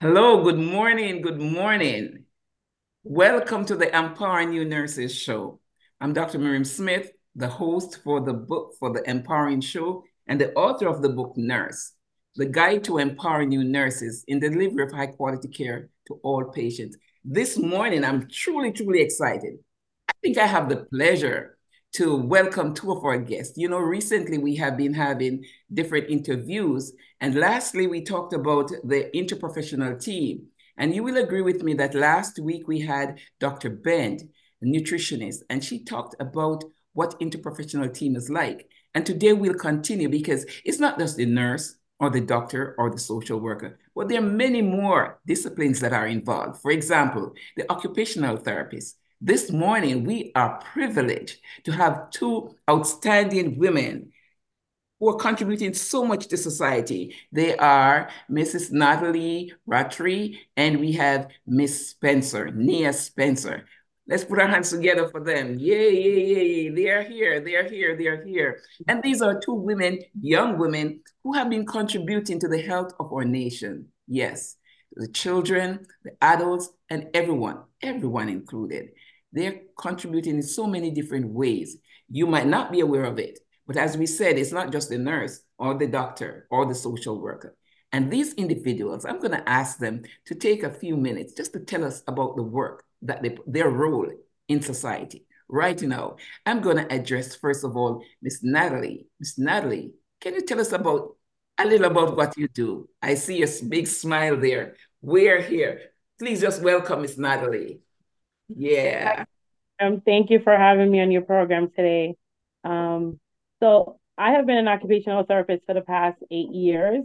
Hello, good morning, good morning. Welcome to the Empowering New Nurses Show. I'm Dr. Miriam Smith, the host for the book for the Empowering Show and the author of the book Nurse, the guide to empowering new nurses in the delivery of high quality care to all patients. This morning, I'm truly, truly excited. I think I have the pleasure to welcome two of our guests. You know, recently we have been having different interviews. And lastly, we talked about the interprofessional team. And you will agree with me that last week we had Dr. Bend, a nutritionist, and she talked about what interprofessional team is like. And today we'll continue because it's not just the nurse or the doctor or the social worker, but there are many more disciplines that are involved. For example, the occupational therapist, this morning, we are privileged to have two outstanding women who are contributing so much to society. They are Mrs. Natalie Rattray and we have Miss Spencer, Nia Spencer. Let's put our hands together for them. Yay, yay, yay. They are here, they are here, they are here. And these are two women, young women, who have been contributing to the health of our nation. Yes, the children, the adults, and everyone, everyone included. They're contributing in so many different ways. You might not be aware of it, but as we said, it's not just the nurse or the doctor or the social worker. And these individuals, I'm going to ask them to take a few minutes just to tell us about the work that they, their role in society. Right now, I'm going to address, first of all, Miss Natalie. Miss Natalie, can you tell us about a little about what you do? I see a big smile there. We're here. Please just welcome Miss Natalie. Yeah. Um, thank you for having me on your program today. Um, so I have been an occupational therapist for the past eight years.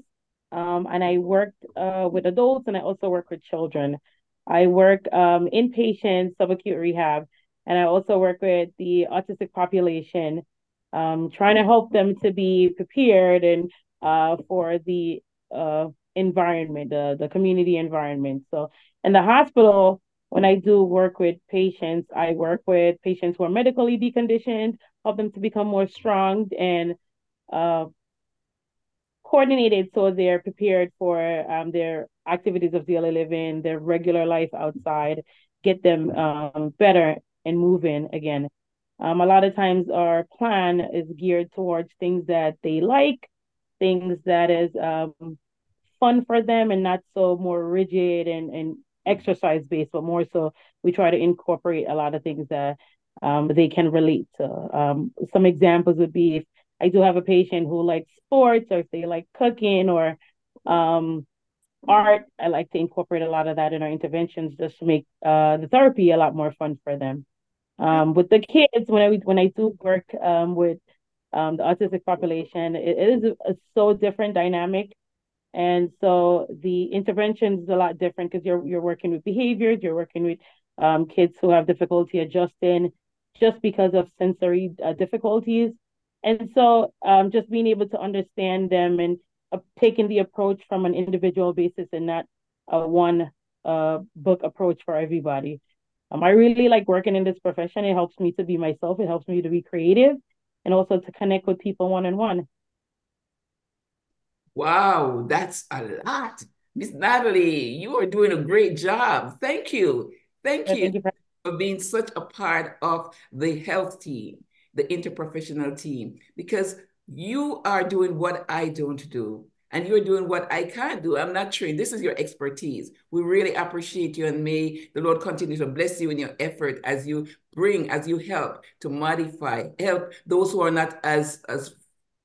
Um, and I worked uh, with adults and I also work with children. I work um, inpatient subacute rehab, and I also work with the autistic population, um, trying to help them to be prepared and uh, for the uh, environment, the, the community environment. So in the hospital, when I do work with patients, I work with patients who are medically deconditioned, help them to become more strong and uh, coordinated so they're prepared for um, their activities of daily living, their regular life outside, get them um, better and moving again. Um, a lot of times our plan is geared towards things that they like, things that is um, fun for them and not so more rigid and, and exercise based, but more so we try to incorporate a lot of things that um, they can relate to. Um, some examples would be if I do have a patient who likes sports or if they like cooking or um, art, I like to incorporate a lot of that in our interventions just to make uh, the therapy a lot more fun for them. Um, with the kids, when I when I do work um, with um, the autistic population, it, it is a, a so different dynamic and so the intervention is a lot different because you're you're working with behaviors, you're working with um, kids who have difficulty adjusting just because of sensory uh, difficulties. And so um, just being able to understand them and uh, taking the approach from an individual basis and not a one uh, book approach for everybody. Um, I really like working in this profession. It helps me to be myself. It helps me to be creative and also to connect with people one on one. Wow, that's a lot. Miss Natalie, you are doing a great job. Thank you. Thank you, Thank you for-, for being such a part of the health team, the interprofessional team, because you are doing what I don't do and you're doing what I can't do. I'm not trained. This is your expertise. We really appreciate you and may the Lord continue to bless you in your effort as you bring, as you help to modify, help those who are not as, as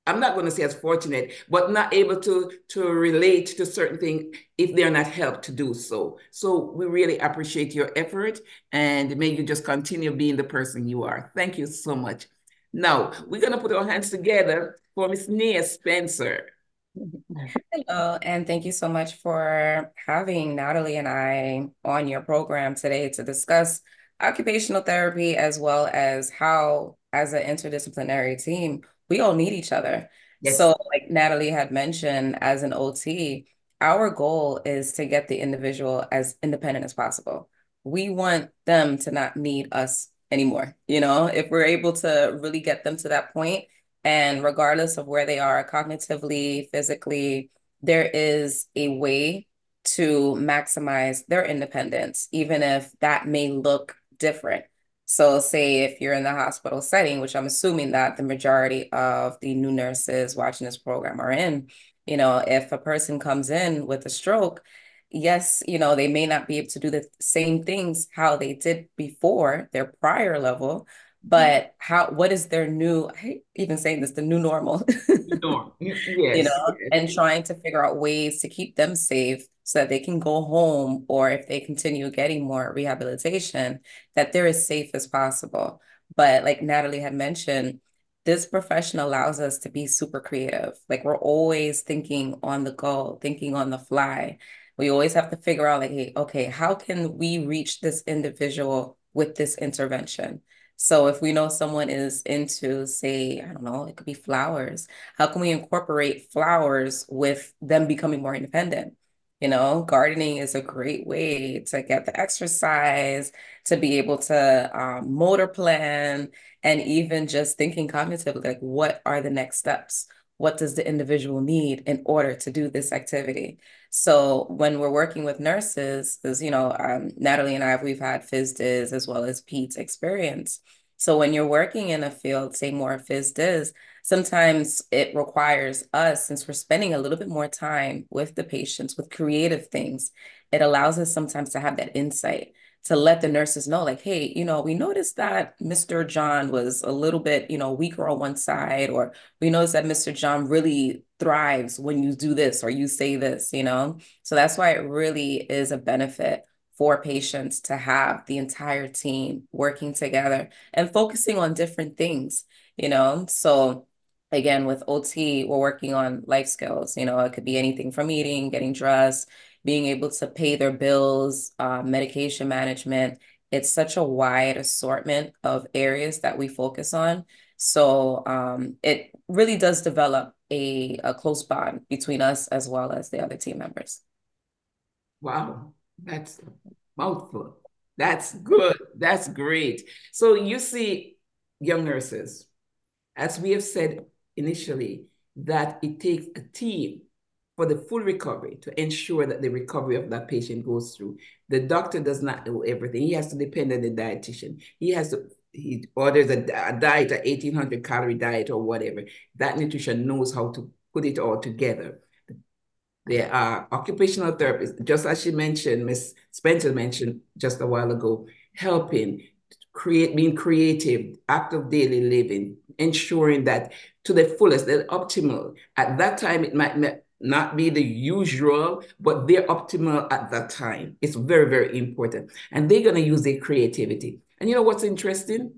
I'm not going to say as fortunate, but not able to to relate to certain things if they're not helped to do so. So we really appreciate your effort and may you just continue being the person you are. Thank you so much. Now we're going to put our hands together for Miss Nia Spencer. Hello, and thank you so much for having Natalie and I on your program today to discuss occupational therapy as well as how, as an interdisciplinary team, we all need each other. Yes. So, like Natalie had mentioned, as an OT, our goal is to get the individual as independent as possible. We want them to not need us anymore. You know, if we're able to really get them to that point, and regardless of where they are cognitively, physically, there is a way to maximize their independence, even if that may look different. So, say if you're in the hospital setting, which I'm assuming that the majority of the new nurses watching this program are in, you know, if a person comes in with a stroke, yes, you know, they may not be able to do the same things how they did before their prior level, Mm-hmm. but how what is their new I hate even saying this the new normal norm. Yes, you know and trying to figure out ways to keep them safe so that they can go home or if they continue getting more rehabilitation that they're as safe as possible. But like Natalie had mentioned this profession allows us to be super creative. Like we're always thinking on the go thinking on the fly. We always have to figure out like hey okay how can we reach this individual with this intervention so if we know someone is into, say, I don't know, it could be flowers, how can we incorporate flowers with them becoming more independent? You know, gardening is a great way to get the exercise, to be able to um, motor plan, and even just thinking cognitively, like what are the next steps? What does the individual need in order to do this activity? So when we're working with nurses, because you know, um, Natalie and I, we've had FizDiz as well as peds experience. So when you're working in a field, say more FizDiz, sometimes it requires us, since we're spending a little bit more time with the patients with creative things, it allows us sometimes to have that insight to let the nurses know, like, hey, you know, we noticed that Mr. John was a little bit, you know, weaker on one side, or we noticed that Mr. John really thrives when you do this or you say this, you know? So that's why it really is a benefit for patients to have the entire team working together and focusing on different things, you know? So again, with OT, we're working on life skills, you know, it could be anything from eating, getting dressed, being able to pay their bills, uh, medication management. It's such a wide assortment of areas that we focus on. So um, it really does develop a, a close bond between us as well as the other team members. Wow, that's mouthful. That's good. That's great. So you see, young nurses, as we have said initially, that it takes a team for the full recovery to ensure that the recovery of that patient goes through. The doctor does not know everything. He has to depend on the dietitian. He has to he orders a, a diet, a 1800 calorie diet or whatever. That nutrition knows how to put it all together. There are occupational therapists, just as she mentioned, Miss Spencer mentioned just a while ago, helping create, being creative, active daily living, ensuring that to the fullest, the optimal. At that time, it might not be the usual, but they're optimal at that time. It's very, very important. And they're going to use their creativity. And you know what's interesting?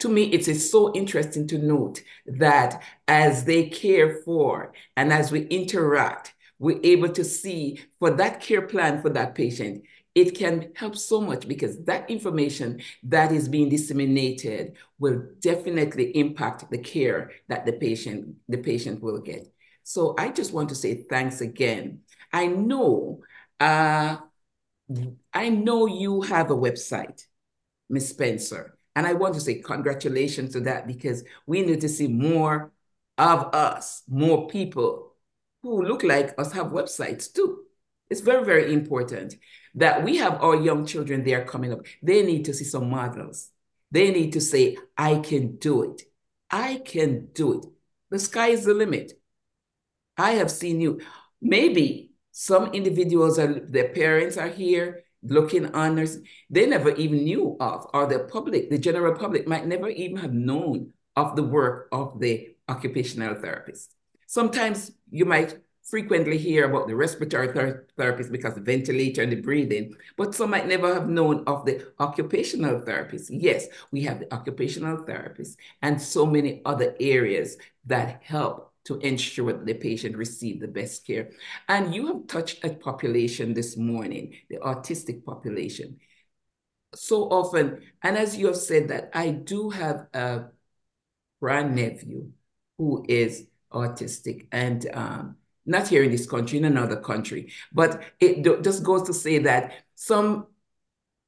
To me, it is so interesting to note that as they care for and as we interact, we're able to see for that care plan for that patient, it can help so much because that information that is being disseminated will definitely impact the care that the patient the patient will get. So I just want to say thanks again. I know, uh, I know you have a website, Miss Spencer, and I want to say congratulations to that because we need to see more of us, more people who look like us have websites too. It's very, very important that we have our young children there coming up. They need to see some models. They need to say, I can do it. I can do it. The sky is the limit. I have seen you. Maybe some individuals are their parents are here looking on. They never even knew of, or the public, the general public might never even have known of the work of the occupational therapist. Sometimes you might frequently hear about the respiratory ther therapist because the ventilator and the breathing, but some might never have known of the occupational therapist. Yes, we have the occupational therapist and so many other areas that help to ensure that the patient receive the best care. And you have touched a population this morning, the autistic population. So often, and as you have said that, I do have a grandnephew who is autistic and um, not here in this country, in another country. But it just goes to say that some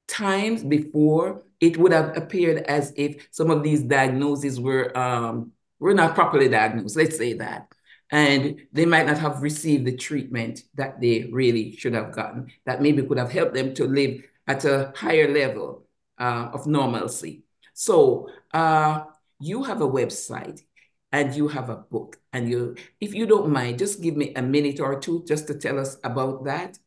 times before, it would have appeared as if some of these diagnoses were um, were not properly diagnosed, let's say that. and they might not have received the treatment that they really should have gotten that maybe could have helped them to live at a higher level uh, of normalcy. So uh, you have a website and you have a book and you if you don't mind just give me a minute or two just to tell us about that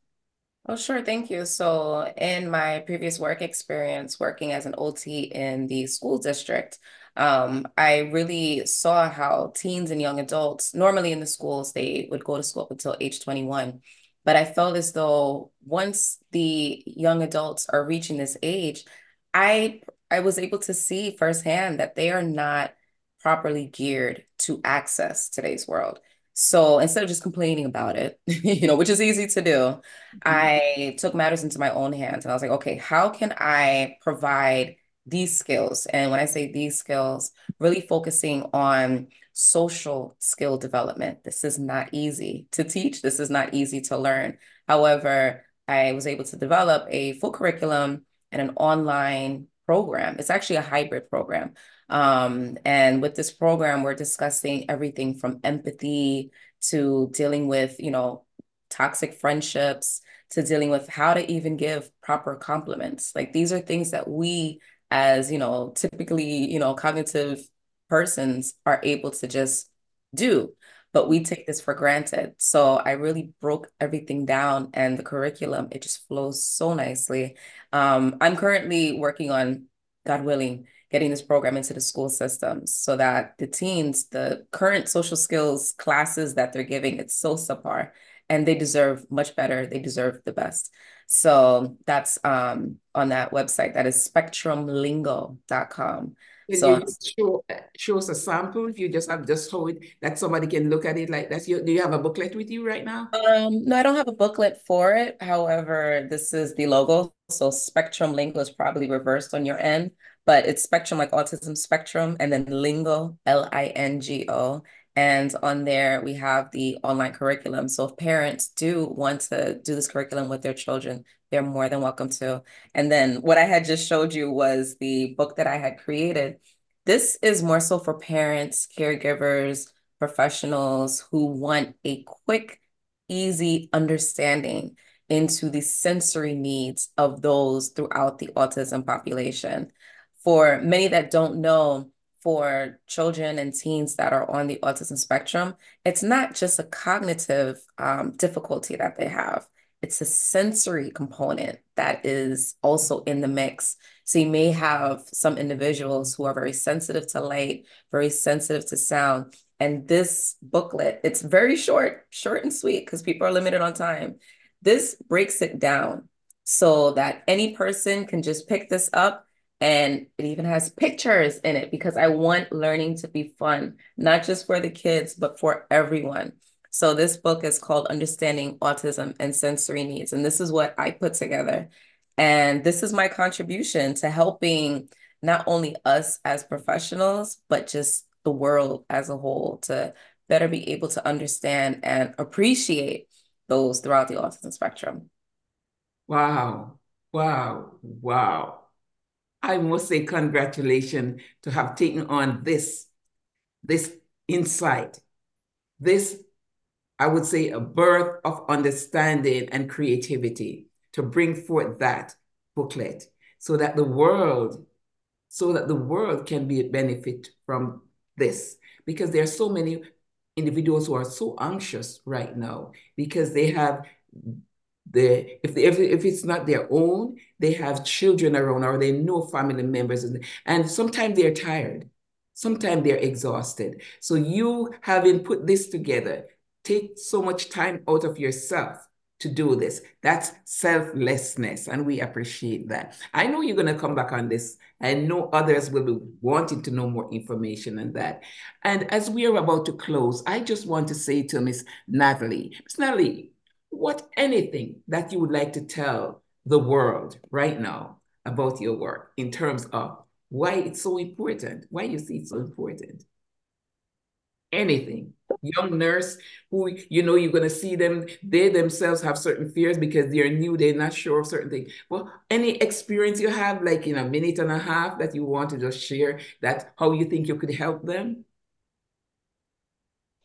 Oh, sure. Thank you. So, in my previous work experience working as an OT in the school district, um, I really saw how teens and young adults, normally in the schools, they would go to school up until age 21. But I felt as though once the young adults are reaching this age, I I was able to see firsthand that they are not properly geared to access today's world. So instead of just complaining about it, you know, which is easy to do, mm-hmm. I took matters into my own hands and I was like, okay, how can I provide these skills? And when I say these skills, really focusing on social skill development. This is not easy to teach. This is not easy to learn. However, I was able to develop a full curriculum and an online program. It's actually a hybrid program um, and with this program, we're discussing everything from empathy to dealing with, you know, toxic friendships to dealing with how to even give proper compliments. Like these are things that we as, you know, typically, you know, cognitive persons are able to just do but we take this for granted. So I really broke everything down and the curriculum, it just flows so nicely. Um, I'm currently working on, God willing, getting this program into the school systems so that the teens, the current social skills classes that they're giving, it's so subpar and they deserve much better. They deserve the best. So that's um, on that website. That is spectrumlingo.com. Can so you show, show us a sample if you just have just show it that somebody can look at it like that's your do you have a booklet with you right now? Um, no, I don't have a booklet for it. However, this is the logo. So Spectrum Lingo is probably reversed on your end but it's spectrum like autism spectrum and then lingo l-i-n-g-o and on there we have the online curriculum. So if parents do want to do this curriculum with their children they're more than welcome to. And then what i had just showed you was the book that i had created. This is more so for parents caregivers professionals who want a quick easy understanding into the sensory needs of those throughout the autism population. For many that don't know, for children and teens that are on the autism spectrum, it's not just a cognitive um, difficulty that they have. It's a sensory component that is also in the mix. So you may have some individuals who are very sensitive to light, very sensitive to sound. And this booklet, it's very short, short and sweet because people are limited on time. This breaks it down so that any person can just pick this up and it even has pictures in it because I want learning to be fun, not just for the kids, but for everyone. So this book is called Understanding Autism and Sensory Needs. And this is what I put together. And this is my contribution to helping not only us as professionals, but just the world as a whole to better be able to understand and appreciate those throughout the autism spectrum. Wow. Wow. Wow. I must say congratulations to have taken on this, this insight, this, I would say, a birth of understanding and creativity to bring forth that booklet so that the world, so that the world can be a benefit from this. Because there are so many individuals who are so anxious right now because they have the if, they, if if it's not their own, they have children around or they know family members, and, and sometimes they're tired, sometimes they're exhausted. So you having put this together, take so much time out of yourself to do this. That's selflessness, and we appreciate that. I know you're going to come back on this. I know others will be wanting to know more information on that. And as we are about to close, I just want to say to Miss Natalie, Miss Natalie, what anything that you would like to tell the world right now about your work in terms of why it's so important, why you see it so important. Anything. Young nurse who you know you're gonna see them, they themselves have certain fears because they're new, they're not sure of certain things. Well, any experience you have, like in a minute and a half, that you want to just share that how you think you could help them?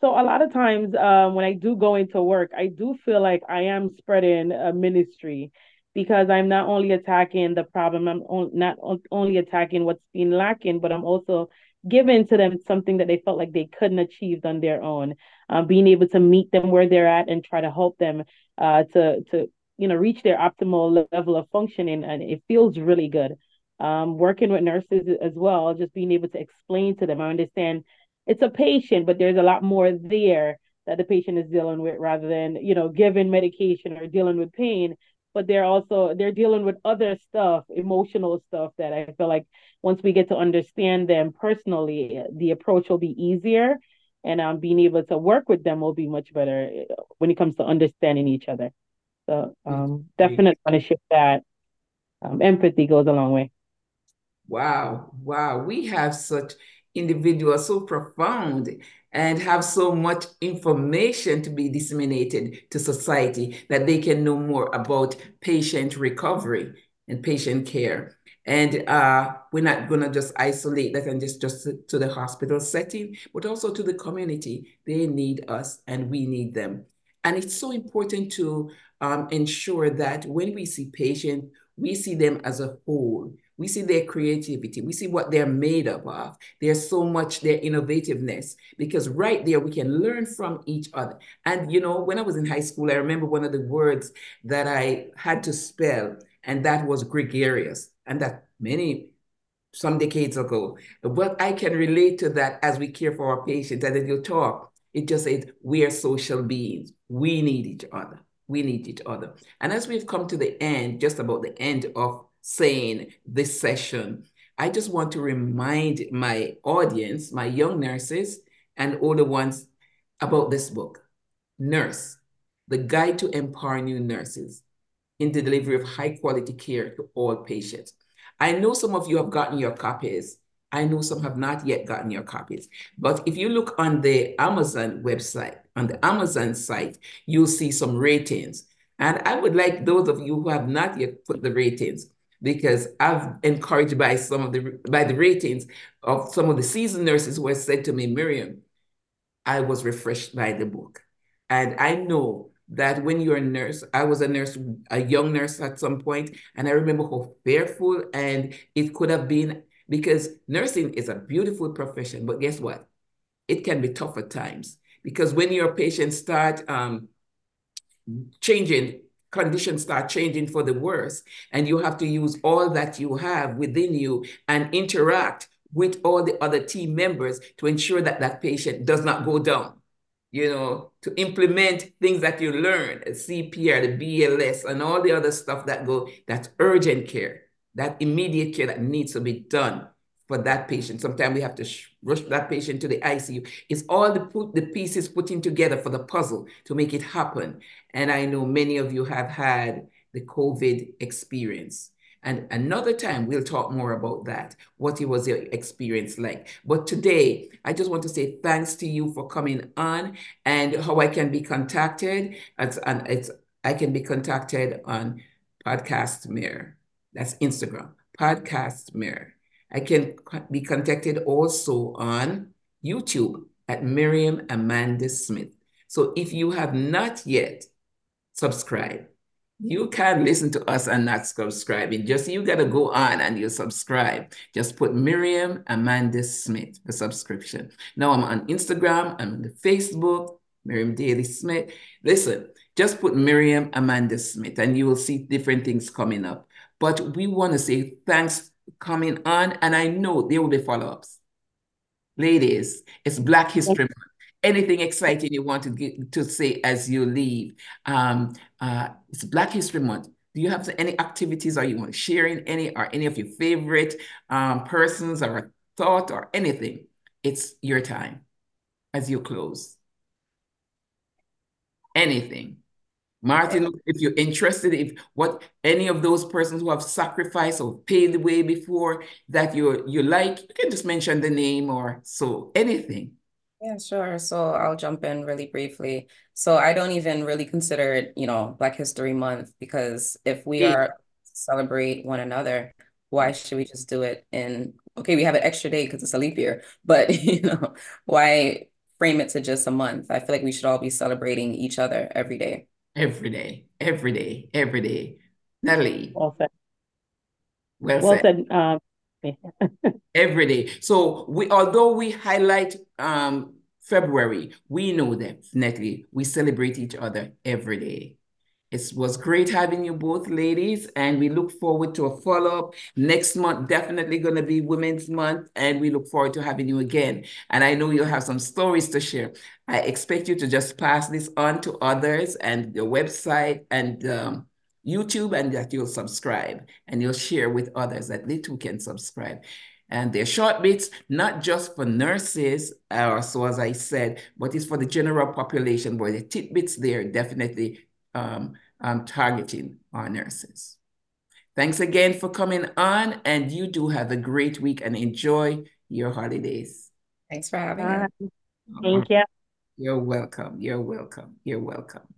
So a lot of times um, when I do go into work, I do feel like I am spreading a ministry because I'm not only attacking the problem, I'm on, not only attacking what's been lacking, but I'm also giving to them something that they felt like they couldn't achieve on their own. Uh, being able to meet them where they're at and try to help them uh, to to you know reach their optimal level of functioning, and it feels really good. Um, working with nurses as well, just being able to explain to them. I understand it's a patient, but there's a lot more there that the patient is dealing with rather than, you know, giving medication or dealing with pain. But they're also they're dealing with other stuff, emotional stuff that I feel like once we get to understand them personally, the approach will be easier and um, being able to work with them will be much better when it comes to understanding each other. So um, definitely want to shift that. Um, empathy goes a long way. Wow, wow. We have such individuals so profound and have so much information to be disseminated to society that they can know more about patient recovery and patient care. And uh, we're not going to just isolate that and just, just to the hospital setting, but also to the community. They need us and we need them. And it's so important to um, ensure that when we see patients, we see them as a whole we see their creativity. We see what they're made up of. There's so much their innovativeness because right there we can learn from each other. And you know, when I was in high school, I remember one of the words that I had to spell, and that was gregarious. And that many some decades ago. But I can relate to that as we care for our patients. And as you talk, it just says we are social beings. We need each other. We need each other. And as we've come to the end, just about the end of saying this session, I just want to remind my audience, my young nurses and older ones, about this book, Nurse, The Guide to Empower New Nurses in the Delivery of High Quality Care to All Patients. I know some of you have gotten your copies. I know some have not yet gotten your copies. But if you look on the Amazon website, on the Amazon site, you'll see some ratings. And I would like those of you who have not yet put the ratings, because I've encouraged by some of the by the ratings of some of the seasoned nurses who have said to me, Miriam, I was refreshed by the book. And I know that when you're a nurse, I was a nurse, a young nurse at some point, and I remember how fearful and it could have been because nursing is a beautiful profession, but guess what? It can be tough at times because when your patients start um, changing conditions start changing for the worse and you have to use all that you have within you and interact with all the other team members to ensure that that patient does not go down you know to implement things that you learn cpr the bls and all the other stuff that go that's urgent care that immediate care that needs to be done for that patient. Sometimes we have to rush that patient to the ICU. It's all the put the pieces putting together for the puzzle to make it happen. And I know many of you have had the COVID experience. And another time we'll talk more about that. What it was your experience like? But today, I just want to say thanks to you for coming on and how I can be contacted. It's, and it's I can be contacted on Podcast Mirror. That's Instagram. Podcast Mirror. I can be contacted also on YouTube at Miriam Amanda Smith. So if you have not yet subscribed, you can listen to us and not subscribing. Just you got to go on and you subscribe. Just put Miriam Amanda Smith for subscription. Now I'm on Instagram, I'm on Facebook, Miriam Daly Smith. Listen, just put Miriam Amanda Smith and you will see different things coming up. But we want to say thanks coming on, and I know there will be follow-ups. Ladies, it's Black History Month. Anything exciting you want to get to say as you leave? Um, uh, it's Black History Month. Do you have any activities? Are you want sharing any or any of your favorite um, persons or a thought or anything? It's your time as you close. Anything. Martin, if you're interested, if what any of those persons who have sacrificed or paid the way before that you you like, you can just mention the name or so anything. Yeah, sure. So I'll jump in really briefly. So I don't even really consider it, you know, Black History Month because if we yeah. are celebrate one another, why should we just do it in okay, we have an extra day because it's a leap year, but you know, why frame it to just a month. I feel like we should all be celebrating each other every day. Every day, every day, every day. Natalie. Well said. Well, well said. said. Um, every day. So we, although we highlight um, February, we know that definitely we celebrate each other every day. It was great having you both ladies, and we look forward to a follow-up. Next month, definitely going to be Women's Month, and we look forward to having you again. And I know you'll have some stories to share. I expect you to just pass this on to others and your website and um, YouTube, and that you'll subscribe and you'll share with others that they too can subscribe. And they're short bits, not just for nurses, or so as I said, but it's for the general population, where the tidbits there definitely um, um, targeting our nurses. Thanks again for coming on, and you do have a great week and enjoy your holidays. Thanks for having me. Thank you. You're welcome. You're welcome. You're welcome.